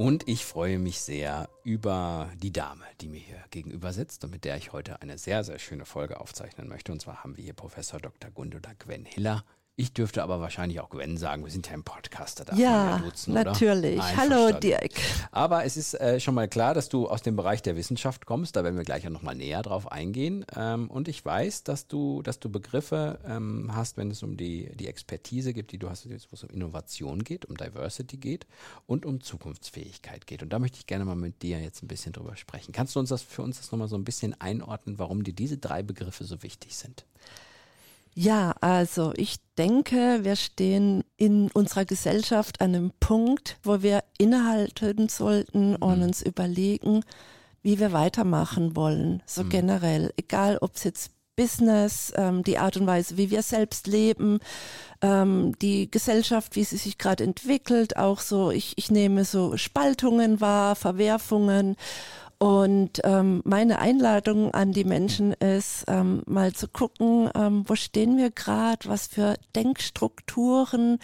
Und ich freue mich sehr über die Dame, die mir hier gegenüber sitzt und mit der ich heute eine sehr, sehr schöne Folge aufzeichnen möchte. Und zwar haben wir hier Professor Dr. Gundula Gwen Hiller ich dürfte aber wahrscheinlich auch Gwen sagen, wir sind ja ein Podcaster. Da ja, duzen, natürlich. Hallo Dirk. Aber es ist äh, schon mal klar, dass du aus dem Bereich der Wissenschaft kommst. Da werden wir gleich auch nochmal näher drauf eingehen. Ähm, und ich weiß, dass du, dass du Begriffe ähm, hast, wenn es um die, die Expertise geht, die du hast, wo es um Innovation geht, um Diversity geht und um Zukunftsfähigkeit geht. Und da möchte ich gerne mal mit dir jetzt ein bisschen drüber sprechen. Kannst du uns das für uns das nochmal so ein bisschen einordnen, warum dir diese drei Begriffe so wichtig sind? Ja, also ich denke, wir stehen in unserer Gesellschaft an einem Punkt, wo wir innehalten sollten und mhm. uns überlegen, wie wir weitermachen wollen, so mhm. generell, egal ob es jetzt Business, ähm, die Art und Weise, wie wir selbst leben, ähm, die Gesellschaft, wie sie sich gerade entwickelt, auch so, ich, ich nehme so Spaltungen wahr, Verwerfungen und ähm, meine Einladung an die Menschen ist, ähm, mal zu gucken, ähm, wo stehen wir gerade, was für Denkstrukturen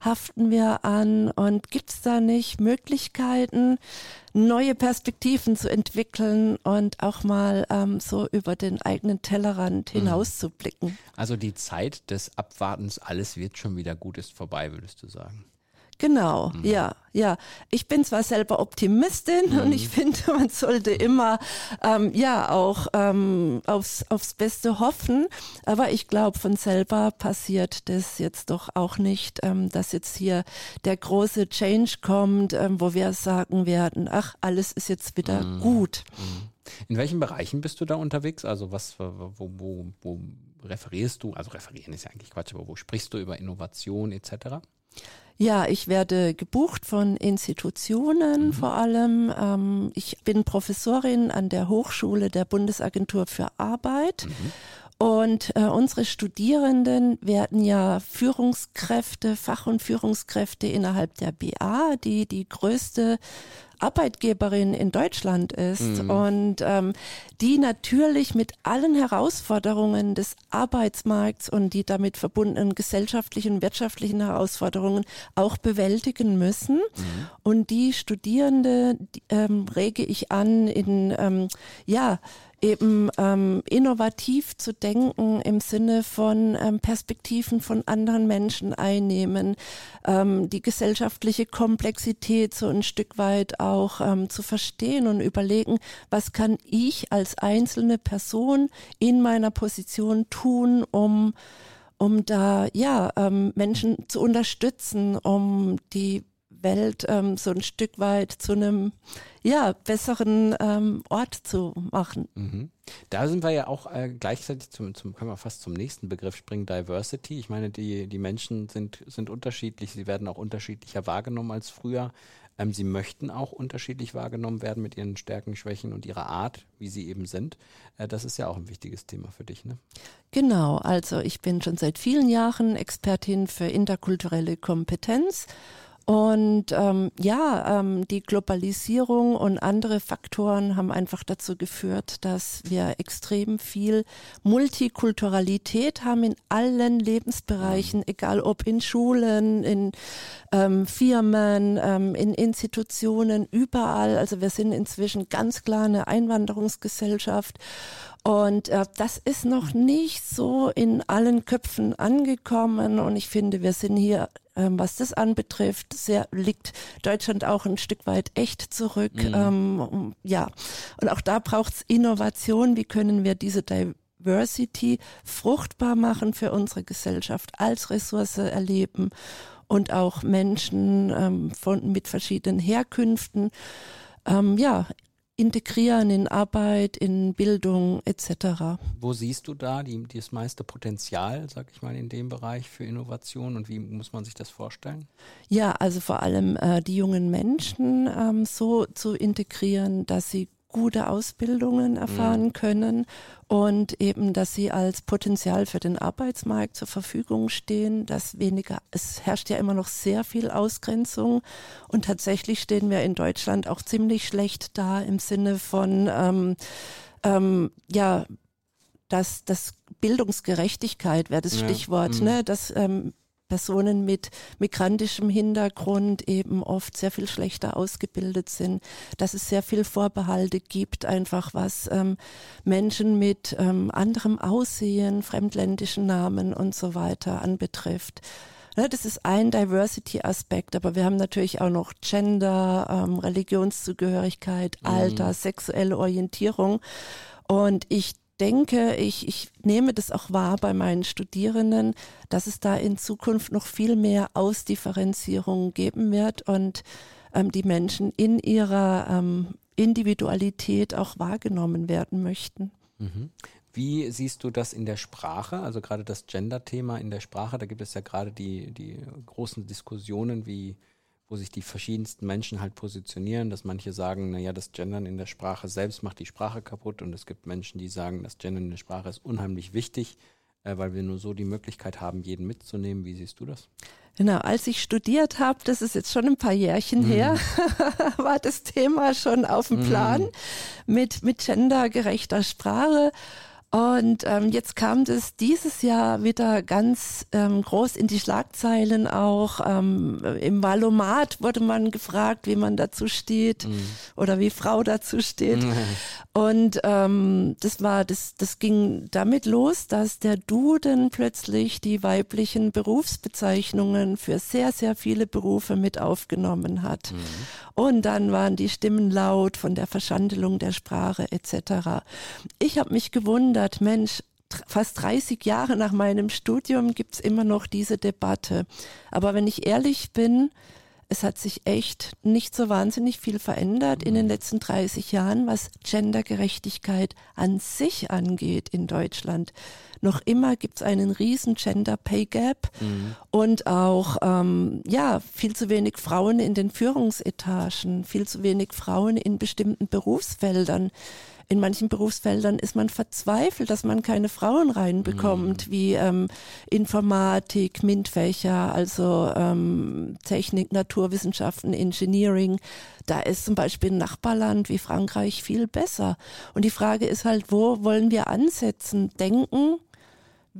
haften wir an und gibt es da nicht Möglichkeiten, neue Perspektiven zu entwickeln und auch mal ähm, so über den eigenen Tellerrand mhm. hinauszublicken. Also die Zeit des Abwartens, alles wird schon wieder gut, ist vorbei, würdest du sagen. Genau, mhm. ja, ja. Ich bin zwar selber Optimistin mhm. und ich finde, man sollte immer ähm, ja auch ähm, aufs, aufs Beste hoffen, aber ich glaube, von selber passiert das jetzt doch auch nicht, ähm, dass jetzt hier der große Change kommt, ähm, wo wir sagen werden, ach, alles ist jetzt wieder mhm. gut. Mhm. In welchen Bereichen bist du da unterwegs? Also was, wo, wo, wo referierst du? Also referieren ist ja eigentlich Quatsch, aber wo sprichst du über Innovation etc.? Ja, ich werde gebucht von Institutionen mhm. vor allem. Ähm, ich bin Professorin an der Hochschule der Bundesagentur für Arbeit. Mhm. Und äh, unsere Studierenden werden ja Führungskräfte, Fach- und Führungskräfte innerhalb der BA, die die größte Arbeitgeberin in Deutschland ist mhm. und ähm, die natürlich mit allen Herausforderungen des Arbeitsmarkts und die damit verbundenen gesellschaftlichen und wirtschaftlichen Herausforderungen auch bewältigen müssen. Mhm. Und die Studierende die, ähm, rege ich an, in ähm, ja eben ähm, innovativ zu denken im Sinne von ähm, Perspektiven von anderen Menschen einnehmen, ähm, die gesellschaftliche Komplexität so ein Stück weit auch ähm, zu verstehen und überlegen, was kann ich als einzelne Person in meiner Position tun, um um da ja ähm, Menschen zu unterstützen, um die Welt ähm, so ein Stück weit zu einem ja, besseren ähm, Ort zu machen. Mhm. Da sind wir ja auch äh, gleichzeitig zum, zum, können wir fast zum nächsten Begriff springen, Diversity. Ich meine, die, die Menschen sind, sind unterschiedlich, sie werden auch unterschiedlicher wahrgenommen als früher. Ähm, sie möchten auch unterschiedlich wahrgenommen werden mit ihren Stärken, Schwächen und ihrer Art, wie sie eben sind. Äh, das ist ja auch ein wichtiges Thema für dich, ne? Genau, also ich bin schon seit vielen Jahren Expertin für interkulturelle Kompetenz und ähm, ja, ähm, die Globalisierung und andere Faktoren haben einfach dazu geführt, dass wir extrem viel Multikulturalität haben in allen Lebensbereichen, egal ob in Schulen, in ähm, Firmen, ähm, in Institutionen, überall. Also wir sind inzwischen ganz klar eine Einwanderungsgesellschaft. Und äh, das ist noch nicht so in allen Köpfen angekommen. Und ich finde, wir sind hier ähm, was das anbetrifft, sehr, liegt Deutschland auch ein Stück weit echt zurück. Mhm. Ähm, ja, und auch da braucht es Innovation. Wie können wir diese Diversity fruchtbar machen für unsere Gesellschaft als Ressource erleben und auch Menschen ähm, von, mit verschiedenen Herkünften ähm, ja, integrieren in Arbeit, in Bildung etc. Wo siehst du da die, das meiste Potenzial, sag ich mal, in dem Bereich für Innovation und wie muss man sich das vorstellen? Ja, also vor allem äh, die jungen Menschen ähm, so zu integrieren, dass sie gute Ausbildungen erfahren mhm. können und eben, dass sie als Potenzial für den Arbeitsmarkt zur Verfügung stehen, dass weniger, es herrscht ja immer noch sehr viel Ausgrenzung und tatsächlich stehen wir in Deutschland auch ziemlich schlecht da im Sinne von, ähm, ähm, ja, dass das Bildungsgerechtigkeit wäre das ja. Stichwort, mhm. ne, dass ähm, Personen mit migrantischem Hintergrund eben oft sehr viel schlechter ausgebildet sind, dass es sehr viel Vorbehalte gibt, einfach was ähm, Menschen mit ähm, anderem Aussehen, fremdländischen Namen und so weiter anbetrifft. Ne, das ist ein Diversity-Aspekt, aber wir haben natürlich auch noch Gender, ähm, Religionszugehörigkeit, Alter, mhm. sexuelle Orientierung. Und ich denke, ich, ich nehme das auch wahr bei meinen Studierenden, dass es da in Zukunft noch viel mehr Ausdifferenzierung geben wird und ähm, die Menschen in ihrer ähm, Individualität auch wahrgenommen werden möchten. Mhm. Wie siehst du das in der Sprache? Also gerade das Gender-Thema in der Sprache, da gibt es ja gerade die, die großen Diskussionen, wie wo sich die verschiedensten Menschen halt positionieren, dass manche sagen, naja, das Gendern in der Sprache selbst macht die Sprache kaputt und es gibt Menschen, die sagen, das Gendern in der Sprache ist unheimlich wichtig, äh, weil wir nur so die Möglichkeit haben, jeden mitzunehmen. Wie siehst du das? Genau, als ich studiert habe, das ist jetzt schon ein paar Jährchen mhm. her, war das Thema schon auf dem Plan mhm. mit, mit gendergerechter Sprache. Und ähm, jetzt kam das dieses Jahr wieder ganz ähm, groß in die Schlagzeilen auch. Ähm, Im Valomat wurde man gefragt, wie man dazu steht mhm. oder wie Frau dazu steht. Mhm. Und ähm, das war, das, das ging damit los, dass der Duden plötzlich die weiblichen Berufsbezeichnungen für sehr, sehr viele Berufe mit aufgenommen hat. Mhm. Und dann waren die Stimmen laut von der Verschandelung der Sprache etc. Ich habe mich gewundert, Mensch, fast 30 Jahre nach meinem Studium gibt's immer noch diese Debatte. Aber wenn ich ehrlich bin, es hat sich echt nicht so wahnsinnig viel verändert in den mhm. letzten 30 Jahren, was Gendergerechtigkeit an sich angeht in Deutschland. Noch immer gibt es einen riesen Gender Pay Gap mhm. und auch ähm, ja viel zu wenig Frauen in den Führungsetagen, viel zu wenig Frauen in bestimmten Berufsfeldern in manchen Berufsfeldern ist man verzweifelt, dass man keine Frauen reinbekommt, mhm. wie ähm, Informatik, MINT-Fächer, also ähm, Technik, Naturwissenschaften, Engineering. Da ist zum Beispiel ein Nachbarland wie Frankreich viel besser. Und die Frage ist halt, wo wollen wir ansetzen? Denken,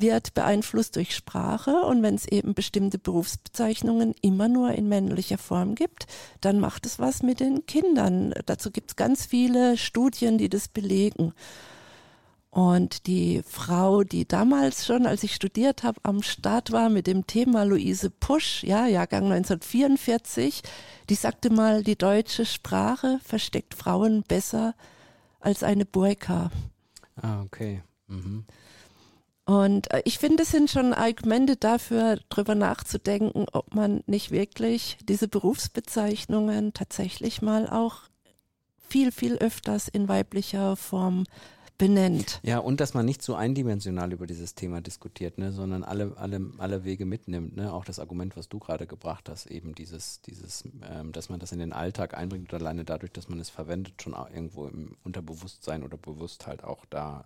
wird beeinflusst durch Sprache und wenn es eben bestimmte Berufsbezeichnungen immer nur in männlicher Form gibt, dann macht es was mit den Kindern. Dazu gibt es ganz viele Studien, die das belegen. Und die Frau, die damals schon, als ich studiert habe, am Start war mit dem Thema Luise Pusch, ja, Jahrgang 1944, die sagte mal, die deutsche Sprache versteckt Frauen besser als eine Burka. Ah, okay. Mhm. Und äh, ich finde, es sind schon Argumente dafür, darüber nachzudenken, ob man nicht wirklich diese Berufsbezeichnungen tatsächlich mal auch viel, viel öfters in weiblicher Form benennt. Ja, und dass man nicht so eindimensional über dieses Thema diskutiert, ne, sondern alle, alle, alle Wege mitnimmt. Ne? Auch das Argument, was du gerade gebracht hast, eben dieses, dieses, ähm, dass man das in den Alltag einbringt oder alleine dadurch, dass man es verwendet, schon irgendwo im Unterbewusstsein oder bewusst halt auch da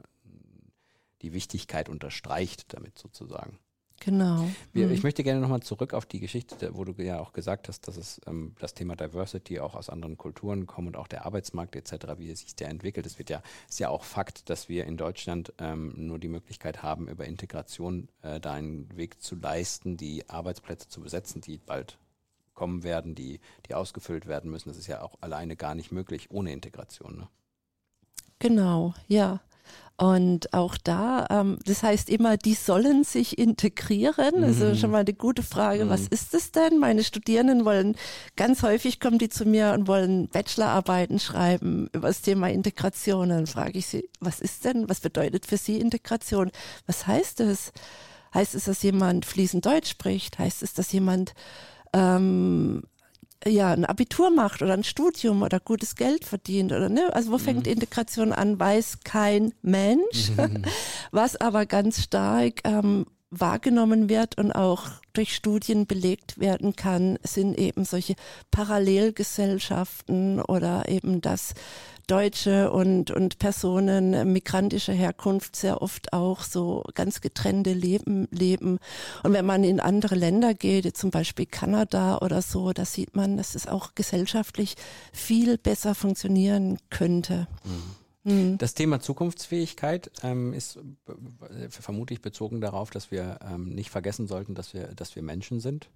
die Wichtigkeit unterstreicht damit sozusagen. Genau. Wir, mhm. Ich möchte gerne nochmal zurück auf die Geschichte, wo du ja auch gesagt hast, dass es ähm, das Thema Diversity auch aus anderen Kulturen kommt und auch der Arbeitsmarkt etc., wie es sich der entwickelt. Es wird ja, ist ja auch Fakt, dass wir in Deutschland ähm, nur die Möglichkeit haben, über Integration äh, da einen Weg zu leisten, die Arbeitsplätze zu besetzen, die bald kommen werden, die, die ausgefüllt werden müssen. Das ist ja auch alleine gar nicht möglich ohne Integration. Ne? Genau, ja. Und auch da, ähm, das heißt immer, die sollen sich integrieren. Mhm. Also schon mal eine gute Frage, mhm. was ist es denn? Meine Studierenden wollen, ganz häufig kommen die zu mir und wollen Bachelorarbeiten schreiben über das Thema Integration. Dann frage ich sie, was ist denn, was bedeutet für sie Integration? Was heißt es? Heißt es, dass jemand fließend Deutsch spricht? Heißt es, dass jemand ähm, ja, ein Abitur macht oder ein Studium oder gutes Geld verdient oder ne? Also wo fängt mhm. Integration an, weiß kein Mensch. Mhm. Was aber ganz stark ähm, wahrgenommen wird und auch durch Studien belegt werden kann, sind eben solche Parallelgesellschaften oder eben das Deutsche und, und Personen migrantischer Herkunft sehr oft auch so ganz getrennte Leben leben. Und wenn man in andere Länder geht, zum Beispiel Kanada oder so, da sieht man, dass es auch gesellschaftlich viel besser funktionieren könnte. Mhm. Mhm. Das Thema Zukunftsfähigkeit ähm, ist vermutlich bezogen darauf, dass wir ähm, nicht vergessen sollten, dass wir, dass wir Menschen sind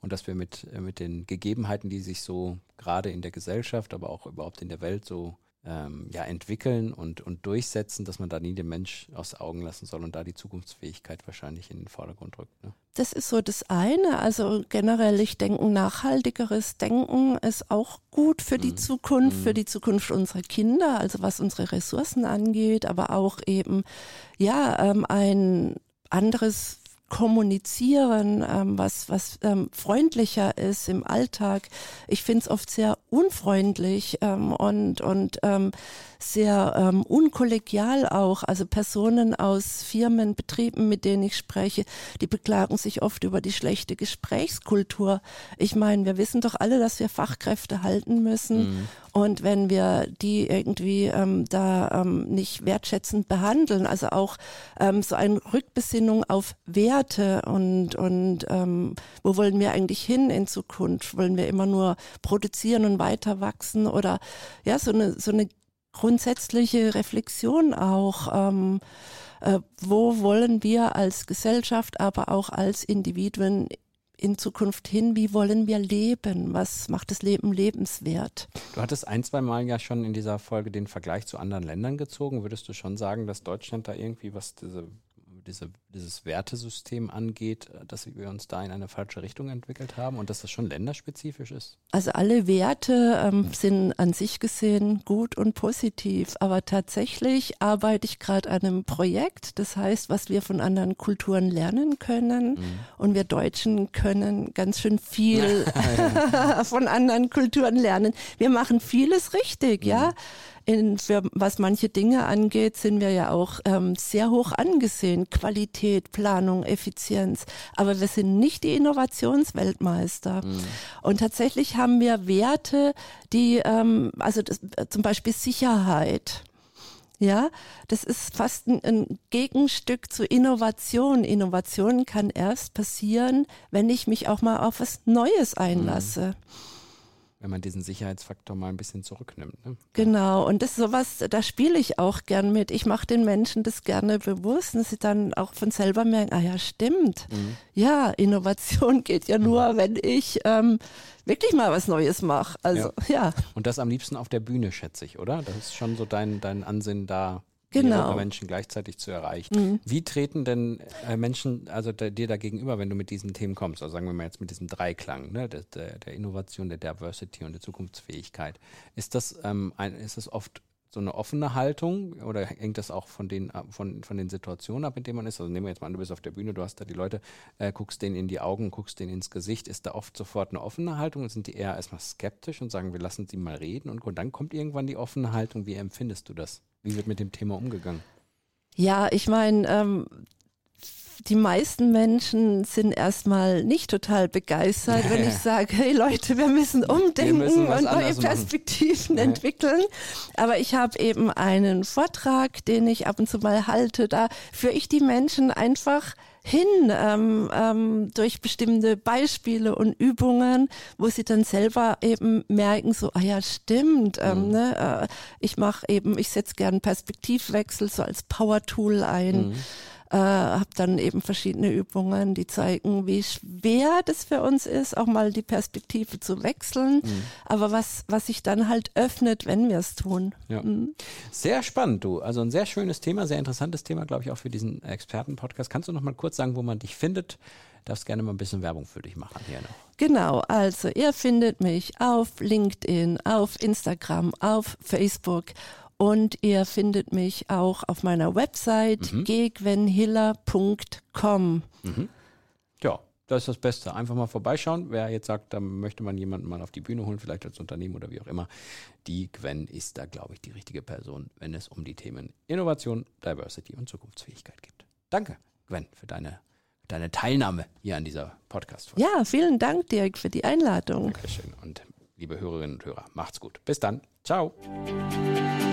und dass wir mit, mit den Gegebenheiten, die sich so gerade in der Gesellschaft, aber auch überhaupt in der Welt so ähm, ja, entwickeln und, und durchsetzen, dass man da nie den Mensch aus Augen lassen soll und da die Zukunftsfähigkeit wahrscheinlich in den Vordergrund rückt. Ne? Das ist so das eine. Also generell, ich denke, nachhaltigeres Denken ist auch gut für die mhm. Zukunft, mhm. für die Zukunft unserer Kinder, also was unsere Ressourcen angeht, aber auch eben, ja, ähm, ein anderes kommunizieren, ähm, was, was ähm, freundlicher ist im Alltag. Ich finde es oft sehr unfreundlich ähm, und, und ähm, sehr ähm, unkollegial auch. Also Personen aus Firmen, Betrieben, mit denen ich spreche, die beklagen sich oft über die schlechte Gesprächskultur. Ich meine, wir wissen doch alle, dass wir Fachkräfte halten müssen. Mhm. Und wenn wir die irgendwie ähm, da ähm, nicht wertschätzend behandeln, also auch ähm, so eine Rückbesinnung auf Werte und, und ähm, wo wollen wir eigentlich hin in Zukunft? Wollen wir immer nur produzieren und weiter wachsen oder ja, so eine, so eine grundsätzliche Reflexion auch. Ähm, äh, wo wollen wir als Gesellschaft, aber auch als Individuen in Zukunft hin? Wie wollen wir leben? Was macht das Leben lebenswert? Du hattest ein, zwei Mal ja schon in dieser Folge den Vergleich zu anderen Ländern gezogen. Würdest du schon sagen, dass Deutschland da irgendwie, was diese diese, dieses Wertesystem angeht, äh, dass wir uns da in eine falsche Richtung entwickelt haben und dass das schon länderspezifisch ist? Also alle Werte ähm, sind an sich gesehen gut und positiv, aber tatsächlich arbeite ich gerade an einem Projekt, das heißt, was wir von anderen Kulturen lernen können mhm. und wir Deutschen können ganz schön viel von anderen Kulturen lernen. Wir machen vieles richtig, mhm. ja. In, für was manche Dinge angeht, sind wir ja auch ähm, sehr hoch angesehen. Qualität, Planung, Effizienz. Aber wir sind nicht die Innovationsweltmeister. Mhm. Und tatsächlich haben wir Werte, die, ähm, also das, äh, zum Beispiel Sicherheit. Ja, das ist fast ein, ein, Gegenstück zu Innovation. Innovation kann erst passieren, wenn ich mich auch mal auf was Neues einlasse. Mhm wenn man diesen Sicherheitsfaktor mal ein bisschen zurücknimmt. Ne? Genau, und das ist sowas, da spiele ich auch gern mit. Ich mache den Menschen das gerne bewusst, dass sie dann auch von selber merken, ah ja, stimmt. Mhm. Ja, Innovation geht ja nur, mhm. wenn ich ähm, wirklich mal was Neues mache. Also ja. ja. Und das am liebsten auf der Bühne, schätze ich, oder? Das ist schon so dein, dein Ansinnen da genau. Menschen gleichzeitig zu erreichen. Mhm. Wie treten denn äh, Menschen also da, dir da gegenüber, wenn du mit diesen Themen kommst? Also sagen wir mal jetzt mit diesem Dreiklang, ne, der, der, der Innovation, der Diversity und der Zukunftsfähigkeit. Ist das, ähm, ein, ist das oft so eine offene Haltung oder hängt das auch von den, von, von den Situationen ab, in denen man ist? Also nehmen wir jetzt mal an, du bist auf der Bühne, du hast da die Leute, äh, guckst denen in die Augen, guckst denen ins Gesicht. Ist da oft sofort eine offene Haltung? Sind die eher erstmal skeptisch und sagen, wir lassen sie mal reden und, und dann kommt irgendwann die offene Haltung. Wie empfindest du das? Wie wird mit dem Thema umgegangen? Ja, ich meine, ähm, die meisten Menschen sind erstmal nicht total begeistert, wenn ich sage, hey Leute, wir müssen umdenken wir müssen und neue Perspektiven machen. entwickeln. Aber ich habe eben einen Vortrag, den ich ab und zu mal halte. Da führe ich die Menschen einfach hin ähm, ähm, durch bestimmte Beispiele und Übungen, wo sie dann selber eben merken, so, ah ja, stimmt, ähm, mhm. ne, äh, ich mache eben, ich setze gern Perspektivwechsel so als Power-Tool ein. Mhm äh, habe dann eben verschiedene Übungen, die zeigen, wie schwer das für uns ist, auch mal die Perspektive zu wechseln, mhm. aber was, was sich dann halt öffnet, wenn wir es tun. Ja. Mhm. Sehr spannend, du. Also ein sehr schönes Thema, sehr interessantes Thema, glaube ich, auch für diesen Experten-Podcast. Kannst du noch mal kurz sagen, wo man dich findet? darfst gerne mal ein bisschen Werbung für dich machen hier noch. Genau, also ihr findet mich auf LinkedIn, auf Instagram, auf Facebook und ihr findet mich auch auf meiner Website mhm. gegwenhiller.com. Mhm. Ja, das ist das Beste. Einfach mal vorbeischauen. Wer jetzt sagt, da möchte man jemanden mal auf die Bühne holen, vielleicht als Unternehmen oder wie auch immer. Die Gwen ist da, glaube ich, die richtige Person, wenn es um die Themen Innovation, Diversity und Zukunftsfähigkeit geht. Danke, Gwen, für deine deine Teilnahme hier an dieser Podcast-Folge. Ja, vielen Dank, Dirk, für die Einladung. Dankeschön. Und liebe Hörerinnen und Hörer, macht's gut. Bis dann. Ciao.